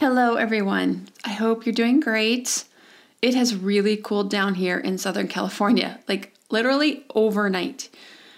Hello, everyone. I hope you're doing great. It has really cooled down here in Southern California, like literally overnight.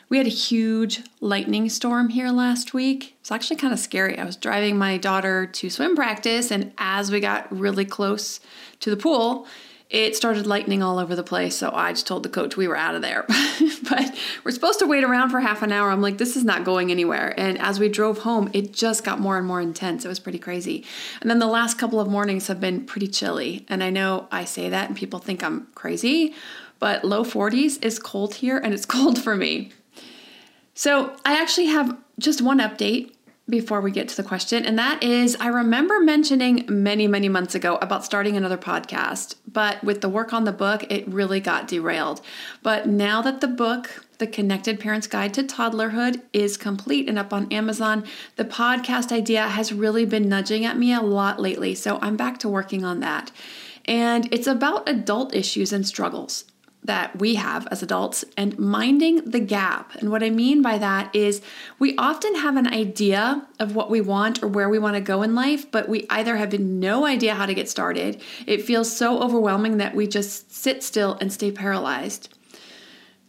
We had a huge lightning storm here last week. It's actually kind of scary. I was driving my daughter to swim practice, and as we got really close to the pool, it started lightning all over the place. So I just told the coach we were out of there. but we're supposed to wait around for half an hour. I'm like, this is not going anywhere. And as we drove home, it just got more and more intense. It was pretty crazy. And then the last couple of mornings have been pretty chilly. And I know I say that and people think I'm crazy, but low 40s is cold here and it's cold for me. So, I actually have just one update before we get to the question, and that is I remember mentioning many, many months ago about starting another podcast, but with the work on the book, it really got derailed. But now that the book, The Connected Parent's Guide to Toddlerhood, is complete and up on Amazon, the podcast idea has really been nudging at me a lot lately, so I'm back to working on that. And it's about adult issues and struggles that we have as adults and minding the gap. And what I mean by that is we often have an idea of what we want or where we want to go in life, but we either have no idea how to get started. It feels so overwhelming that we just sit still and stay paralyzed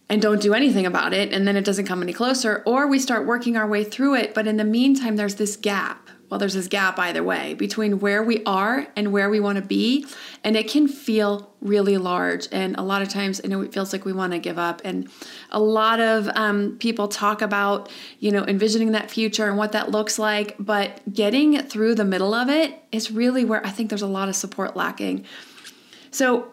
and don't do anything about it, and then it doesn't come any closer, or we start working our way through it, but in the meantime, there's this gap well, there's this gap either way between where we are and where we want to be. And it can feel really large. And a lot of times, I know it feels like we want to give up. And a lot of um, people talk about, you know, envisioning that future and what that looks like. But getting through the middle of it is really where I think there's a lot of support lacking. So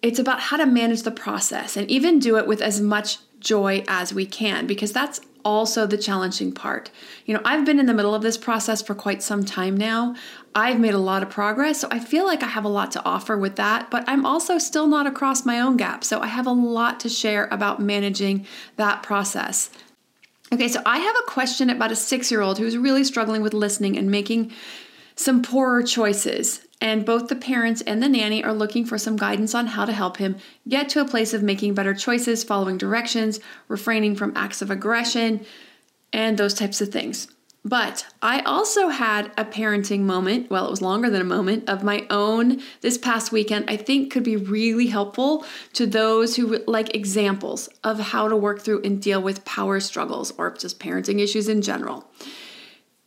it's about how to manage the process and even do it with as much joy as we can because that's also the challenging part. You know, I've been in the middle of this process for quite some time now. I've made a lot of progress, so I feel like I have a lot to offer with that, but I'm also still not across my own gap. So I have a lot to share about managing that process. Okay, so I have a question about a six year old who's really struggling with listening and making some poorer choices. And both the parents and the nanny are looking for some guidance on how to help him get to a place of making better choices, following directions, refraining from acts of aggression, and those types of things. But I also had a parenting moment, well, it was longer than a moment, of my own this past weekend, I think could be really helpful to those who like examples of how to work through and deal with power struggles or just parenting issues in general.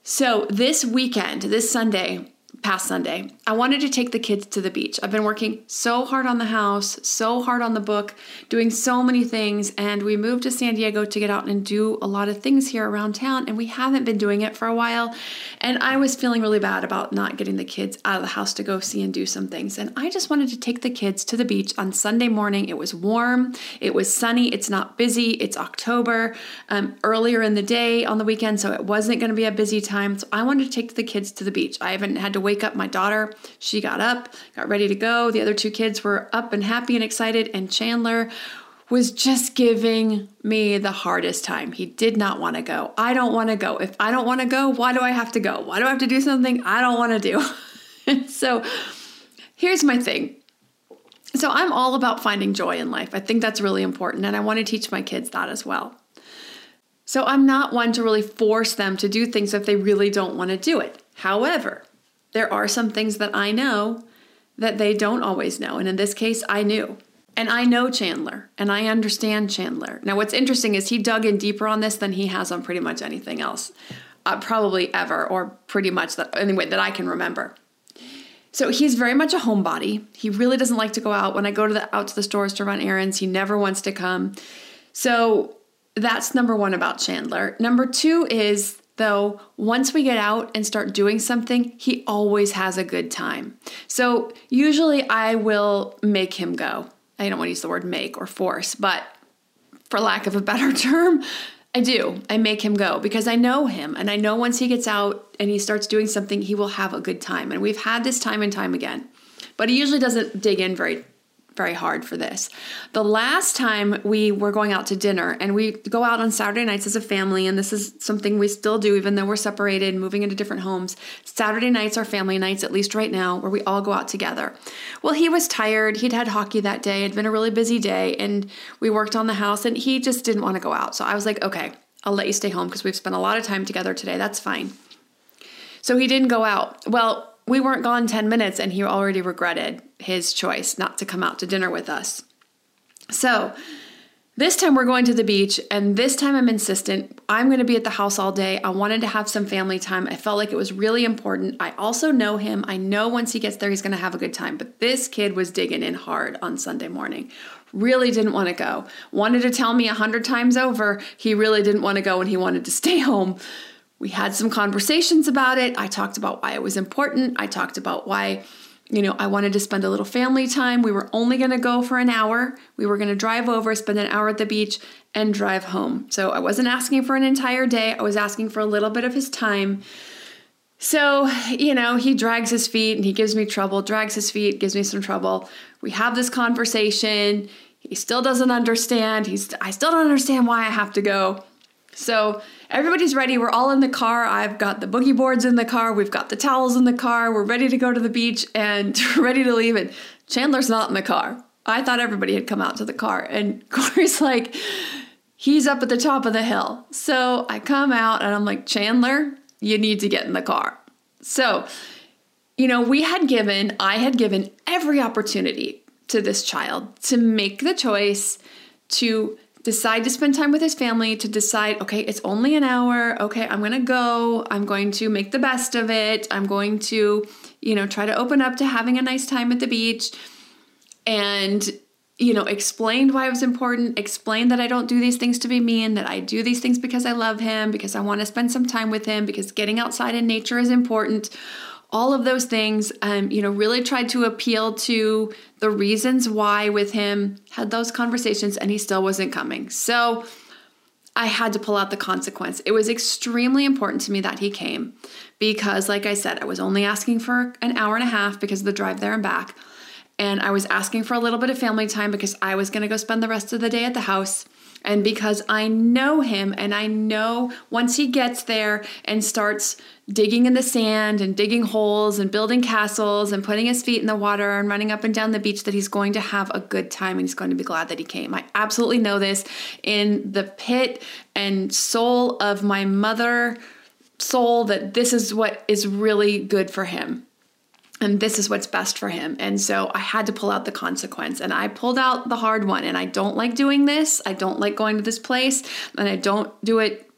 So, this weekend, this Sunday, past Sunday. I wanted to take the kids to the beach. I've been working so hard on the house, so hard on the book, doing so many things, and we moved to San Diego to get out and do a lot of things here around town, and we haven't been doing it for a while. And I was feeling really bad about not getting the kids out of the house to go see and do some things. And I just wanted to take the kids to the beach on Sunday morning. It was warm, it was sunny, it's not busy, it's October, um, earlier in the day on the weekend, so it wasn't going to be a busy time. So I wanted to take the kids to the beach. I haven't had to wait wake up my daughter. She got up, got ready to go. The other two kids were up and happy and excited, and Chandler was just giving me the hardest time. He did not want to go. I don't want to go. If I don't want to go, why do I have to go? Why do I have to do something I don't want to do? so here's my thing. So I'm all about finding joy in life. I think that's really important, and I want to teach my kids that as well. So I'm not one to really force them to do things if they really don't want to do it. However, there are some things that I know that they don't always know. And in this case, I knew. And I know Chandler and I understand Chandler. Now, what's interesting is he dug in deeper on this than he has on pretty much anything else, uh, probably ever, or pretty much that, anyway, that I can remember. So he's very much a homebody. He really doesn't like to go out. When I go to the out to the stores to run errands, he never wants to come. So that's number one about Chandler. Number two is though, once we get out and start doing something, he always has a good time. So usually I will make him go. I don't want to use the word make or force, but for lack of a better term, I do. I make him go because I know him and I know once he gets out and he starts doing something, he will have a good time. And we've had this time and time again. But he usually doesn't dig in very very hard for this. The last time we were going out to dinner, and we go out on Saturday nights as a family, and this is something we still do, even though we're separated, moving into different homes. Saturday nights are family nights, at least right now, where we all go out together. Well, he was tired. He'd had hockey that day. It'd been a really busy day, and we worked on the house, and he just didn't want to go out. So I was like, okay, I'll let you stay home because we've spent a lot of time together today. That's fine. So he didn't go out. Well, we weren't gone 10 minutes and he already regretted his choice not to come out to dinner with us. So, this time we're going to the beach, and this time I'm insistent. I'm going to be at the house all day. I wanted to have some family time. I felt like it was really important. I also know him. I know once he gets there, he's going to have a good time. But this kid was digging in hard on Sunday morning. Really didn't want to go. Wanted to tell me a hundred times over he really didn't want to go and he wanted to stay home. We had some conversations about it. I talked about why it was important. I talked about why you know, I wanted to spend a little family time. We were only going to go for an hour. We were going to drive over, spend an hour at the beach, and drive home. So I wasn't asking for an entire day. I was asking for a little bit of his time. So, you know, he drags his feet and he gives me trouble, drags his feet, gives me some trouble. We have this conversation. He still doesn't understand. He's I still don't understand why I have to go. So everybody's ready. We're all in the car. I've got the boogie boards in the car. We've got the towels in the car. We're ready to go to the beach and ready to leave. And Chandler's not in the car. I thought everybody had come out to the car. And Corey's like, he's up at the top of the hill. So I come out and I'm like, Chandler, you need to get in the car. So, you know, we had given, I had given every opportunity to this child to make the choice to decide to spend time with his family, to decide, okay, it's only an hour. Okay, I'm going to go. I'm going to make the best of it. I'm going to, you know, try to open up to having a nice time at the beach. And, you know, explained why it was important, explained that I don't do these things to be mean, that I do these things because I love him, because I want to spend some time with him, because getting outside in nature is important all of those things um, you know really tried to appeal to the reasons why with him had those conversations and he still wasn't coming. So i had to pull out the consequence. It was extremely important to me that he came because like i said i was only asking for an hour and a half because of the drive there and back. And i was asking for a little bit of family time because i was going to go spend the rest of the day at the house and because I know him and I know once he gets there and starts digging in the sand and digging holes and building castles and putting his feet in the water and running up and down the beach that he's going to have a good time and he's going to be glad that he came. I absolutely know this in the pit and soul of my mother soul that this is what is really good for him and this is what's best for him. And so I had to pull out the consequence and I pulled out the hard one. And I don't like doing this. I don't like going to this place and I don't do it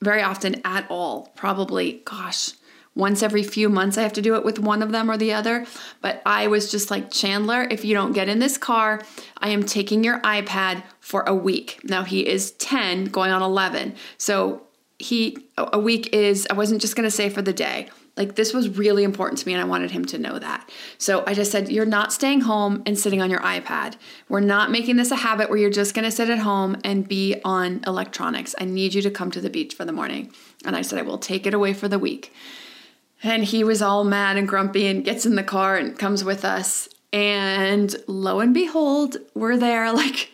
very often at all. Probably, gosh, once every few months I have to do it with one of them or the other. But I was just like, Chandler, if you don't get in this car, I am taking your iPad for a week. Now he is 10 going on 11. So he, a week is, I wasn't just going to say for the day. Like this was really important to me and I wanted him to know that. So I just said, You're not staying home and sitting on your iPad. We're not making this a habit where you're just gonna sit at home and be on electronics. I need you to come to the beach for the morning. And I said, I will take it away for the week. And he was all mad and grumpy and gets in the car and comes with us. And lo and behold, we're there like,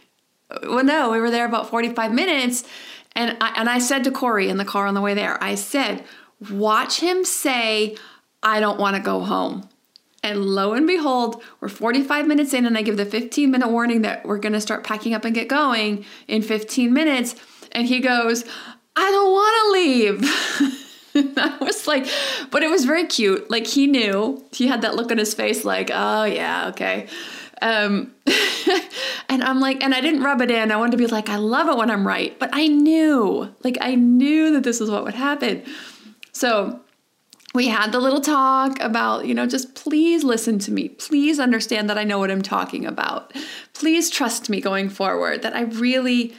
well, no, we were there about 45 minutes. And I, and I said to Corey in the car on the way there, I said, watch him say, I don't want to go home. And lo and behold, we're 45 minutes in, and I give the 15 minute warning that we're going to start packing up and get going in 15 minutes. And he goes, I don't want to leave. I was like, but it was very cute. Like he knew. He had that look on his face, like, oh yeah, okay. Um, and I'm like, and I didn't rub it in. I wanted to be like, I love it when I'm right, but I knew, like, I knew that this was what would happen. So we had the little talk about, you know, just please listen to me. Please understand that I know what I'm talking about. Please trust me going forward, that I really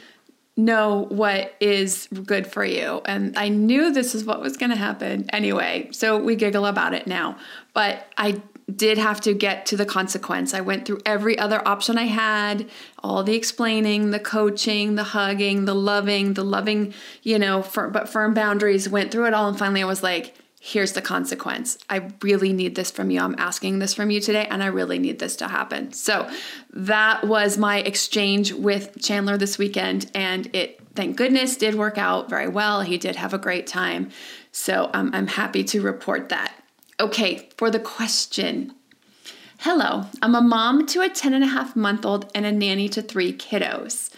know what is good for you. And I knew this is what was going to happen anyway. So we giggle about it now. But I did have to get to the consequence. I went through every other option I had, all the explaining, the coaching, the hugging, the loving, the loving, you know, firm, but firm boundaries, went through it all. And finally I was like, here's the consequence. I really need this from you. I'm asking this from you today, and I really need this to happen. So that was my exchange with Chandler this weekend, and it, thank goodness, did work out very well. He did have a great time. So um, I'm happy to report that. Okay, for the question. Hello, I'm a mom to a 10 and a half month old and a nanny to three kiddos.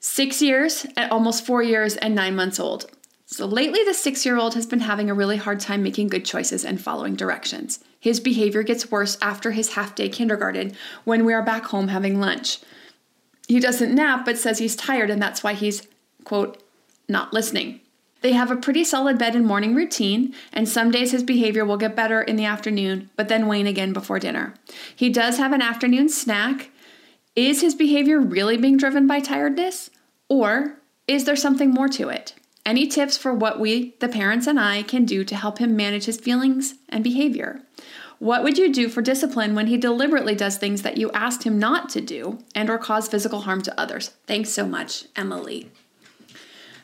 Six years, and almost four years, and nine months old. So lately, the six year old has been having a really hard time making good choices and following directions. His behavior gets worse after his half day kindergarten when we are back home having lunch. He doesn't nap but says he's tired and that's why he's, quote, not listening. They have a pretty solid bed and morning routine, and some days his behavior will get better in the afternoon, but then wane again before dinner. He does have an afternoon snack. Is his behavior really being driven by tiredness? Or is there something more to it? Any tips for what we, the parents, and I can do to help him manage his feelings and behavior? What would you do for discipline when he deliberately does things that you asked him not to do and or cause physical harm to others? Thanks so much, Emily.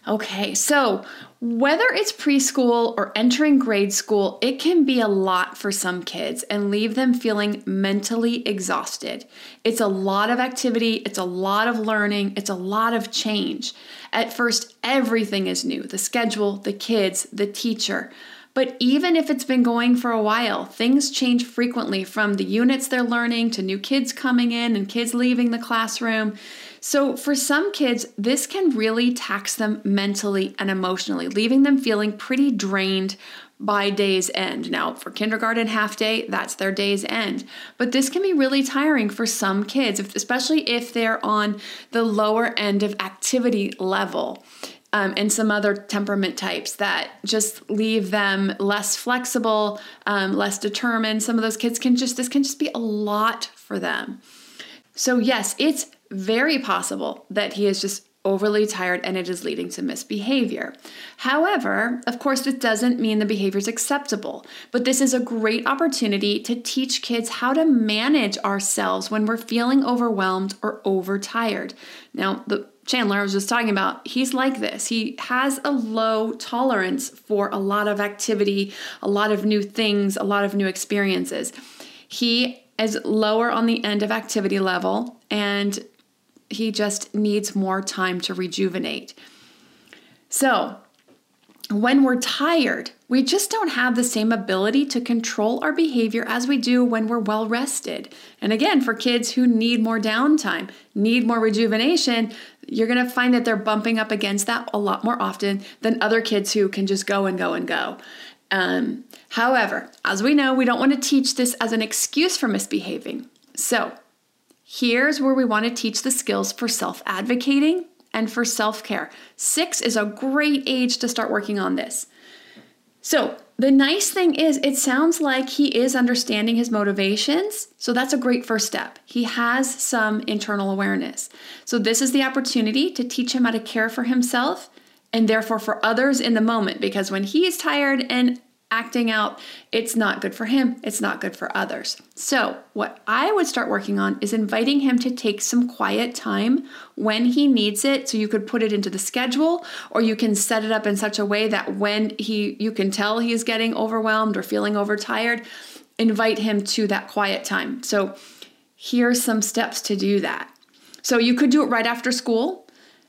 Okay, so whether it's preschool or entering grade school, it can be a lot for some kids and leave them feeling mentally exhausted. It's a lot of activity, it's a lot of learning, it's a lot of change. At first, everything is new the schedule, the kids, the teacher. But even if it's been going for a while, things change frequently from the units they're learning to new kids coming in and kids leaving the classroom. So, for some kids, this can really tax them mentally and emotionally, leaving them feeling pretty drained by day's end. Now, for kindergarten half day, that's their day's end. But this can be really tiring for some kids, especially if they're on the lower end of activity level. Um, and some other temperament types that just leave them less flexible, um, less determined. Some of those kids can just, this can just be a lot for them. So, yes, it's very possible that he is just overly tired and it is leading to misbehavior. However, of course, this doesn't mean the behavior is acceptable, but this is a great opportunity to teach kids how to manage ourselves when we're feeling overwhelmed or overtired. Now, the Chandler I was just talking about, he's like this. He has a low tolerance for a lot of activity, a lot of new things, a lot of new experiences. He is lower on the end of activity level and he just needs more time to rejuvenate. So, when we're tired, we just don't have the same ability to control our behavior as we do when we're well rested. And again, for kids who need more downtime, need more rejuvenation, you're gonna find that they're bumping up against that a lot more often than other kids who can just go and go and go. Um, however, as we know, we don't want to teach this as an excuse for misbehaving. So, Here's where we want to teach the skills for self advocating and for self care. Six is a great age to start working on this. So, the nice thing is, it sounds like he is understanding his motivations. So, that's a great first step. He has some internal awareness. So, this is the opportunity to teach him how to care for himself and therefore for others in the moment. Because when he is tired and acting out, it's not good for him, it's not good for others. So, what I would start working on is inviting him to take some quiet time when he needs it. So, you could put it into the schedule or you can set it up in such a way that when he you can tell he's getting overwhelmed or feeling overtired, invite him to that quiet time. So, here's some steps to do that. So, you could do it right after school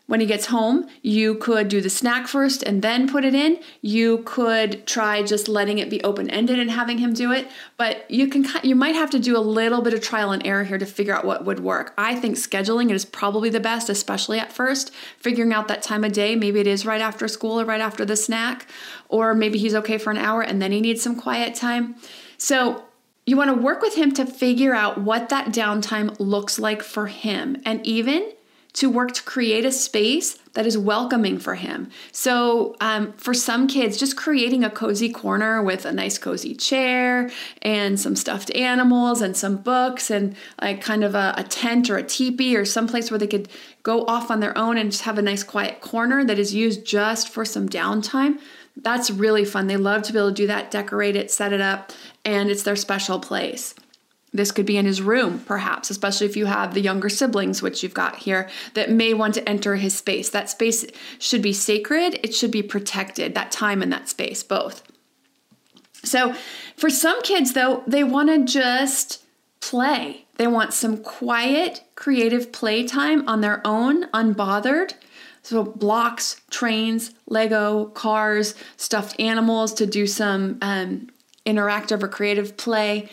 when he gets home, you could do the snack first and then put it in. You could try just letting it be open ended and having him do it, but you can you might have to do a little bit of trial and error here to figure out what would work. I think scheduling is probably the best, especially at first. Figuring out that time of day, maybe it is right after school or right after the snack, or maybe he's okay for an hour and then he needs some quiet time. So you want to work with him to figure out what that downtime looks like for him. And even to work to create a space that is welcoming for him. So, um, for some kids, just creating a cozy corner with a nice cozy chair and some stuffed animals and some books and like kind of a, a tent or a teepee or some place where they could go off on their own and just have a nice quiet corner that is used just for some downtime. That's really fun. They love to be able to do that, decorate it, set it up, and it's their special place. This could be in his room, perhaps, especially if you have the younger siblings, which you've got here, that may want to enter his space. That space should be sacred, it should be protected, that time and that space, both. So, for some kids, though, they want to just play. They want some quiet, creative playtime on their own, unbothered. So, blocks, trains, Lego, cars, stuffed animals to do some um, interactive or creative play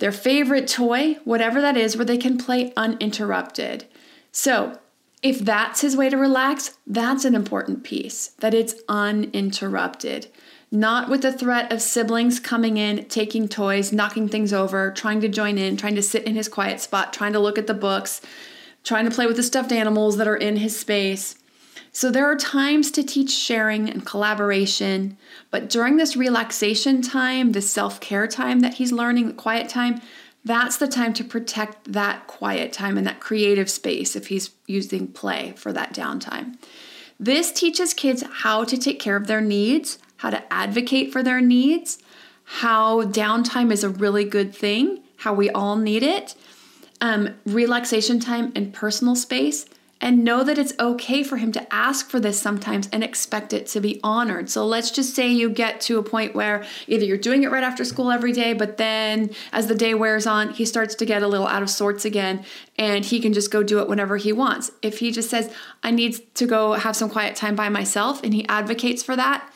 their favorite toy, whatever that is, where they can play uninterrupted. So, if that's his way to relax, that's an important piece that it's uninterrupted. Not with the threat of siblings coming in, taking toys, knocking things over, trying to join in, trying to sit in his quiet spot, trying to look at the books, trying to play with the stuffed animals that are in his space. So there are times to teach sharing and collaboration, but during this relaxation time, this self care time that he's learning, the quiet time, that's the time to protect that quiet time and that creative space if he's using play for that downtime. This teaches kids how to take care of their needs, how to advocate for their needs, how downtime is a really good thing, how we all need it, um, relaxation time and personal space and know that it's okay for him to ask for this sometimes and expect it to be honored. So let's just say you get to a point where either you're doing it right after school every day, but then as the day wears on, he starts to get a little out of sorts again and he can just go do it whenever he wants. If he just says, I need to go have some quiet time by myself and he advocates for that,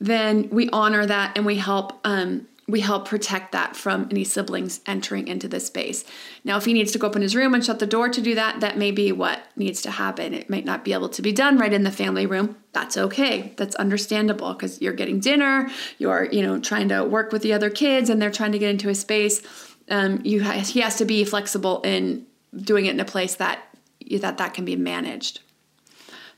then we honor that and we help um, we help protect that from any siblings entering into the space. Now, if he needs to go up in his room and shut the door to do that, that may be what needs to happen. It might not be able to be done right in the family room. That's okay. That's understandable because you're getting dinner, you're, you know, trying to work with the other kids and they're trying to get into a space. Um, you ha- he has to be flexible in doing it in a place that that that can be managed.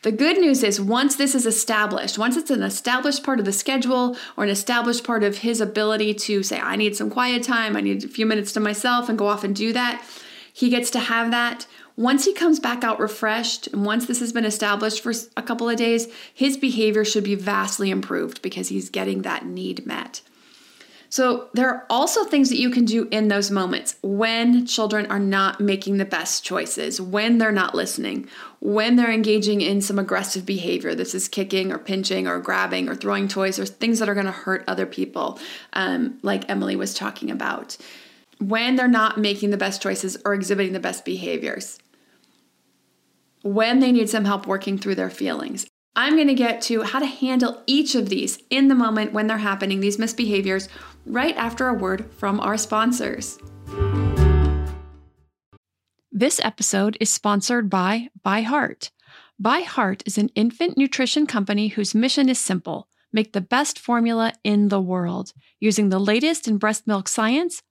The good news is once this is established, once it's an established part of the schedule or an established part of his ability to say, I need some quiet time, I need a few minutes to myself and go off and do that, he gets to have that. Once he comes back out refreshed, and once this has been established for a couple of days, his behavior should be vastly improved because he's getting that need met. So, there are also things that you can do in those moments when children are not making the best choices, when they're not listening, when they're engaging in some aggressive behavior. This is kicking or pinching or grabbing or throwing toys or things that are going to hurt other people, um, like Emily was talking about. When they're not making the best choices or exhibiting the best behaviors. When they need some help working through their feelings. I'm going to get to how to handle each of these in the moment when they're happening, these misbehaviors, right after a word from our sponsors. This episode is sponsored by ByHeart. By Heart is an infant nutrition company whose mission is simple make the best formula in the world. Using the latest in breast milk science,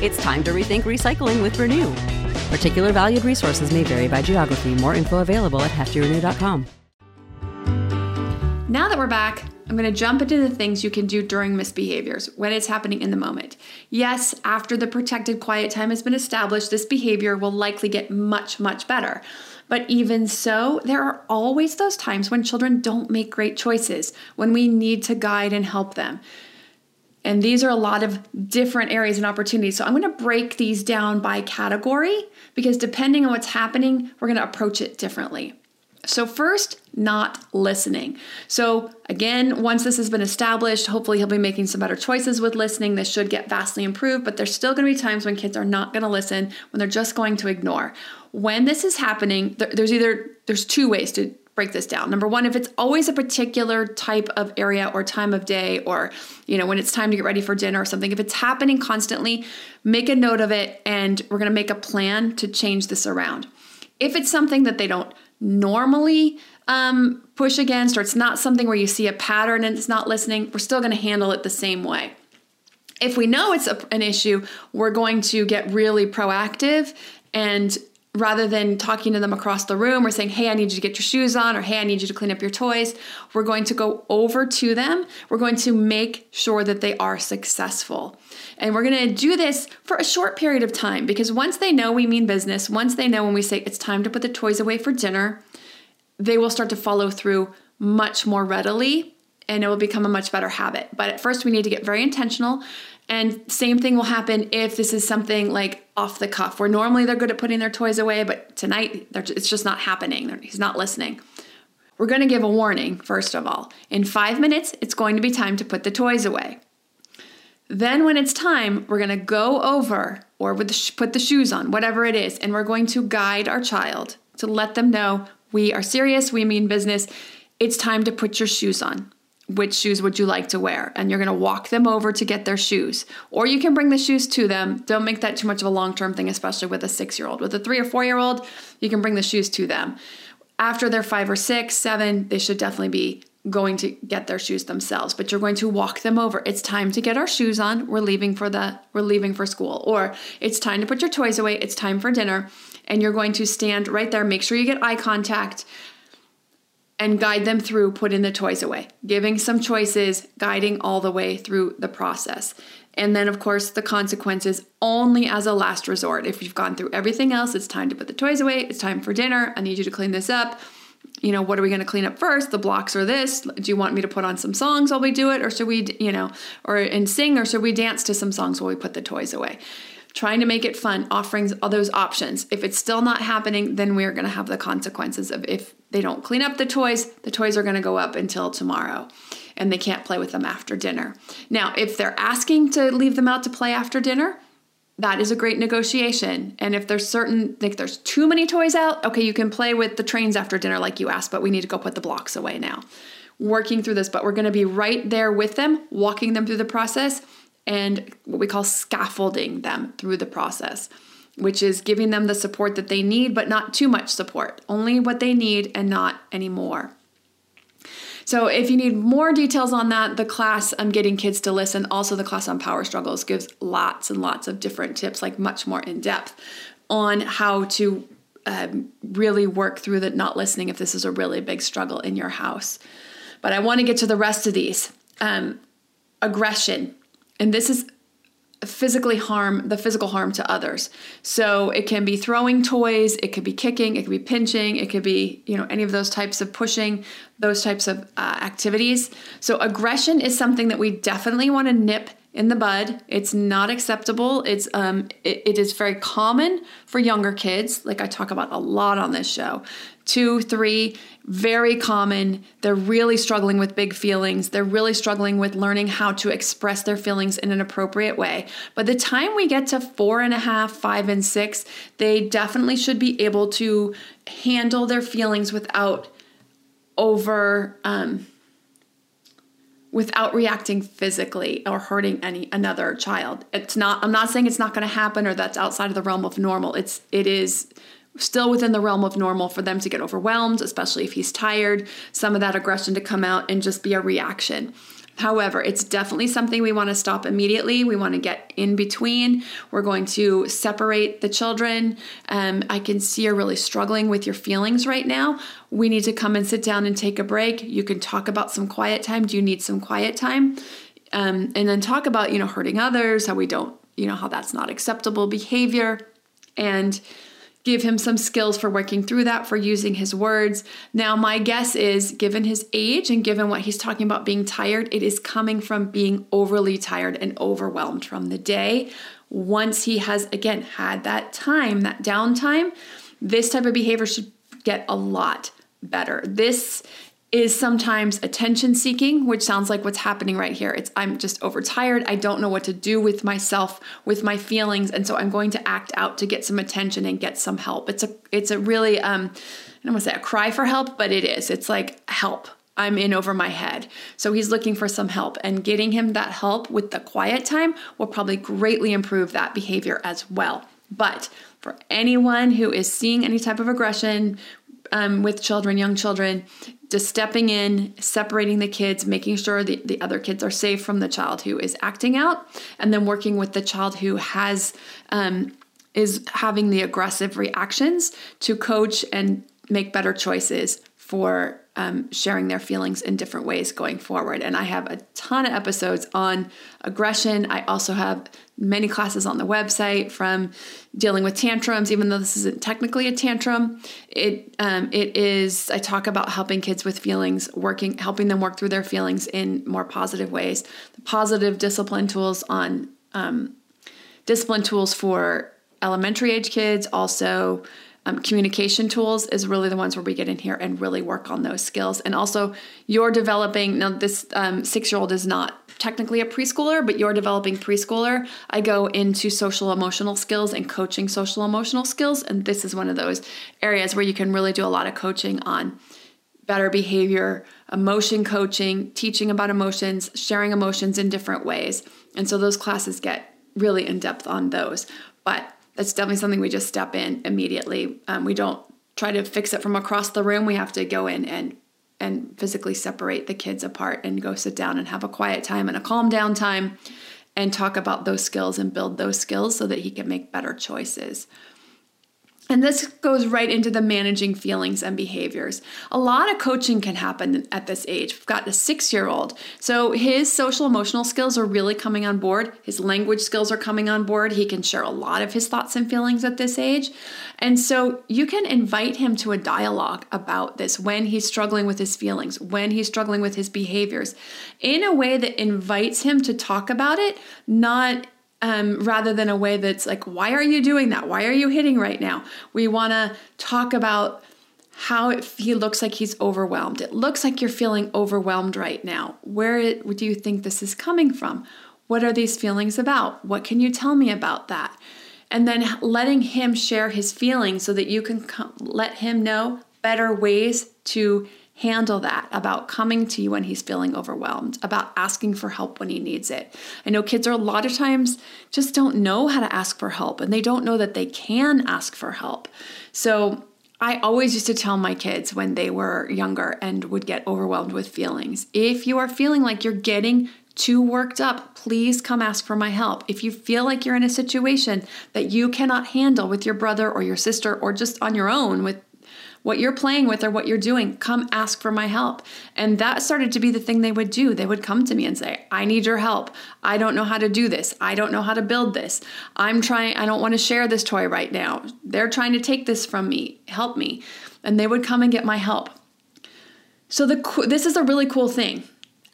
It's time to rethink recycling with Renew. Particular valued resources may vary by geography. More info available at heftyrenew.com. Now that we're back, I'm going to jump into the things you can do during misbehaviors when it's happening in the moment. Yes, after the protected quiet time has been established, this behavior will likely get much, much better. But even so, there are always those times when children don't make great choices, when we need to guide and help them. And these are a lot of different areas and opportunities. So I'm going to break these down by category because depending on what's happening, we're going to approach it differently. So, first, not listening. So, again, once this has been established, hopefully he'll be making some better choices with listening. This should get vastly improved, but there's still going to be times when kids are not going to listen, when they're just going to ignore. When this is happening, there's either there's two ways to break this down. Number one, if it's always a particular type of area or time of day, or you know, when it's time to get ready for dinner or something, if it's happening constantly, make a note of it and we're gonna make a plan to change this around. If it's something that they don't normally um, push against, or it's not something where you see a pattern and it's not listening, we're still gonna handle it the same way. If we know it's a, an issue, we're going to get really proactive and rather than talking to them across the room or saying, hey, I need you to get your shoes on, or hey, I need you to clean up your toys, we're going to go over to them. We're going to make sure that they are successful. And we're going to do this for a short period of time because once they know we mean business, once they know when we say it's time to put the toys away for dinner, they will start to follow through much more readily and it will become a much better habit. But at first, we need to get very intentional and same thing will happen if this is something like off the cuff, where normally they're good at putting their toys away, but tonight it's just not happening. He's not listening. We're going to give a warning, first of all. In five minutes, it's going to be time to put the toys away. Then, when it's time, we're going to go over or the put the shoes on, whatever it is, and we're going to guide our child to let them know we are serious, we mean business. It's time to put your shoes on which shoes would you like to wear? And you're to walk them over to get their shoes. Or you can bring the shoes to them. Don't make that too much of a long term thing, especially with a six year old. With a three or four year old, you can bring the shoes to them. After they're five or six, seven, they should definitely be going to get their shoes themselves but you're going to walk them over it's time to get our shoes on we're leaving for the we're leaving for school or it's time to put your toys away it's time for dinner and you're going to stand right there make sure you get eye contact and guide them through putting the toys away, giving some choices, guiding all the way through the process. And then, of course, the consequences only as a last resort. If you've gone through everything else, it's time to put the toys away, it's time for dinner. I need you to clean this up. You know, what are we going to clean up first? The blocks or this? Do you want me to put on some songs while we do it? Or should we, you know, or and sing? Or should we dance to some songs while we put the toys away? Trying to make it fun, offering all those options. If it's still not happening, then we're going to have the consequences of if they don't clean up the toys, the toys are going to go up until tomorrow and they can't play with them after dinner. Now, if they're asking to leave them out to play after dinner, that is a great negotiation. And if there's certain, like there's too many toys out, okay, you can play with the trains after dinner like you asked, but we need to go put the blocks away now. Working through this, but we're to be right there with them, walking them through the process and what we call scaffolding them through the process, which is giving them the support that they need, but not too much support, only what they need and not any more. So if you need more details on that, the class I'm getting kids to listen, also the class on power struggles gives lots and lots of different tips, like much more in depth on how to um, really work through the not listening if this is a really big struggle in your house. But I want to get to the rest of these. Um, aggression, and this is physically harm the physical harm to others so it can be throwing toys it could be kicking it could be pinching it could be you know any of those types of pushing those types of uh, activities so aggression is something that we definitely want to nip in the bud. It's not acceptable. It's um it, it is very common for younger kids, like I talk about a lot on this show. Two, three, very common. They're really struggling with big feelings. They're really struggling with learning how to express their feelings in an appropriate way. By the time we get to four and a half, five, and six, they definitely should be able to handle their feelings without over um, without reacting physically or hurting any another child. It's not I'm not saying it's not going to happen or that's outside of the realm of normal. It's it is still within the realm of normal for them to get overwhelmed, especially if he's tired, some of that aggression to come out and just be a reaction. However, it's definitely something we want to stop immediately. We want to get in between. We're going to separate the children. Um, I can see you're really struggling with your feelings right now. We need to come and sit down and take a break. You can talk about some quiet time. Do you need some quiet time? Um, and then talk about, you know, hurting others, how we don't, you know, how that's not acceptable behavior. And give him some skills for working through that, for using his words. Now, my guess is given his age and given what he's talking about being tired, it is coming from being overly tired and overwhelmed from the day. Once he has, again, had that time, that downtime, this type of behavior should get a lot better. This is sometimes attention seeking, which sounds like what's happening right here. It's I'm just overtired. I don't know what to do with myself, with my feelings, and so I'm going to act out to get some attention and get some help. It's a it's a really um I don't want to say a cry for help, but it is. It's like help. I'm in over my head. So he's looking for some help, and getting him that help with the quiet time will probably greatly improve that behavior as well. But for anyone who is seeing any type of aggression um, with children, young children, just stepping in, separating the kids, making sure the, the other kids are safe from the child who is acting out, and then working with the child who has um, is having the aggressive reactions to coach and make better choices for um, sharing their feelings in different ways going forward. And I have a ton of episodes on aggression. I also have many classes on the website from dealing with tantrums, even though this isn't technically a tantrum. It um, it is. I talk about helping kids with feelings, working, helping them work through their feelings in more positive ways. The positive discipline tools on um, discipline tools for elementary age kids, also um, communication tools is really the ones where we get in here and really work on those skills. And also, you're developing now, this um, six year old is not technically a preschooler, but you're developing preschooler. I go into social emotional skills and coaching social emotional skills. And this is one of those areas where you can really do a lot of coaching on better behavior, emotion coaching, teaching about emotions, sharing emotions in different ways. And so those classes get really in depth on those. But that's definitely something we just step in immediately. Um, we don't try to fix it from across the room. We have to go in and and physically separate the kids apart and go sit down and have a quiet time and a calm down time and talk about those skills and build those skills so that he can make better choices. And this goes right into the managing feelings and behaviors. A lot of coaching can happen at this age. We've got a six year old. So his social emotional skills are really coming on board. His language skills are coming on board. He can share a lot of his thoughts and feelings at this age. And so you can invite him to a dialogue about this when he's struggling with his feelings, when he's struggling with his behaviors, in a way that invites him to talk about it, not um, rather than a way that's like, why are you doing that? Why are you hitting right now? We want to talk about how it, he looks like he's overwhelmed. It looks like you're feeling overwhelmed right now. Where it, do you think this is coming from? What are these feelings about? What can you tell me about that? And then letting him share his feelings so that you can let him know better ways to handle that about coming to you when he's feeling overwhelmed, about asking for help when he needs it. I know kids are a lot of times just don't know how to ask for help and they don't know that they can ask for help. So I always used to tell my kids when they were younger and would get overwhelmed with feelings if you are feeling like you're getting too worked up, please come ask for my help. If you feel like you're in a situation that you cannot handle with your brother or your sister or just on your own with what you're playing with or what you're doing, come ask for my help. And that started to be the thing they would do. They would come to me and say, I need your help. I don't know how to do this. I don't know how to build this. I'm trying, I don't want to share this toy right now. They're trying to take this from me. Help me. And they would come and get my help. So the this is a really cool thing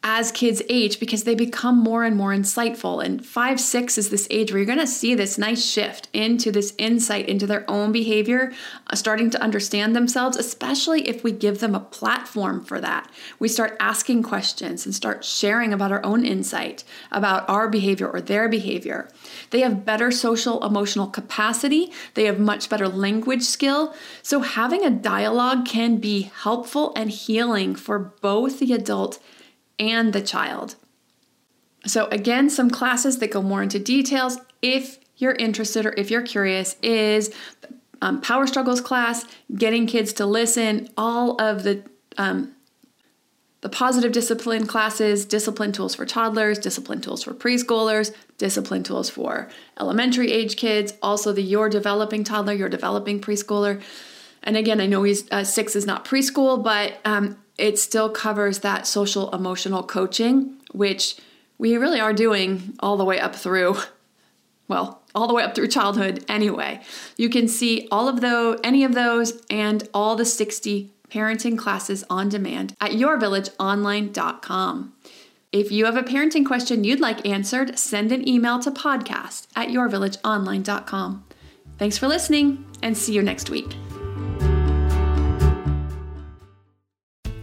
as kids age because they become more and more insightful. And five, six is this age where you're going to see this nice shift into this insight into their own behavior, uh, starting to understand themselves, especially if we give them a platform for that. We start asking questions and start sharing about our own insight, about our behavior or their behavior. They have better social emotional capacity, they have much better language skill. So, having a dialogue can be helpful and healing for both the adult and the child. So, again, some classes that go more into details if you're interested or if you're curious is um, Power Struggles class, getting kids to listen, all of the um, the positive discipline classes, discipline tools for toddlers, discipline tools for preschoolers, discipline tools for elementary age kids, also the Your Developing Toddler, Your Developing Preschooler. And again, I know he's uh, six is not preschool, but um, it still covers that social emotional coaching, which we really are doing all the way up through, well, all the way up through childhood anyway. You can see all of those, any of those, and all the 60 parenting classes on demand at yourvillageonline.com. If you have a parenting question you'd like answered, send an email to podcast at yourvillageonline.com. Thanks for listening and see you next week.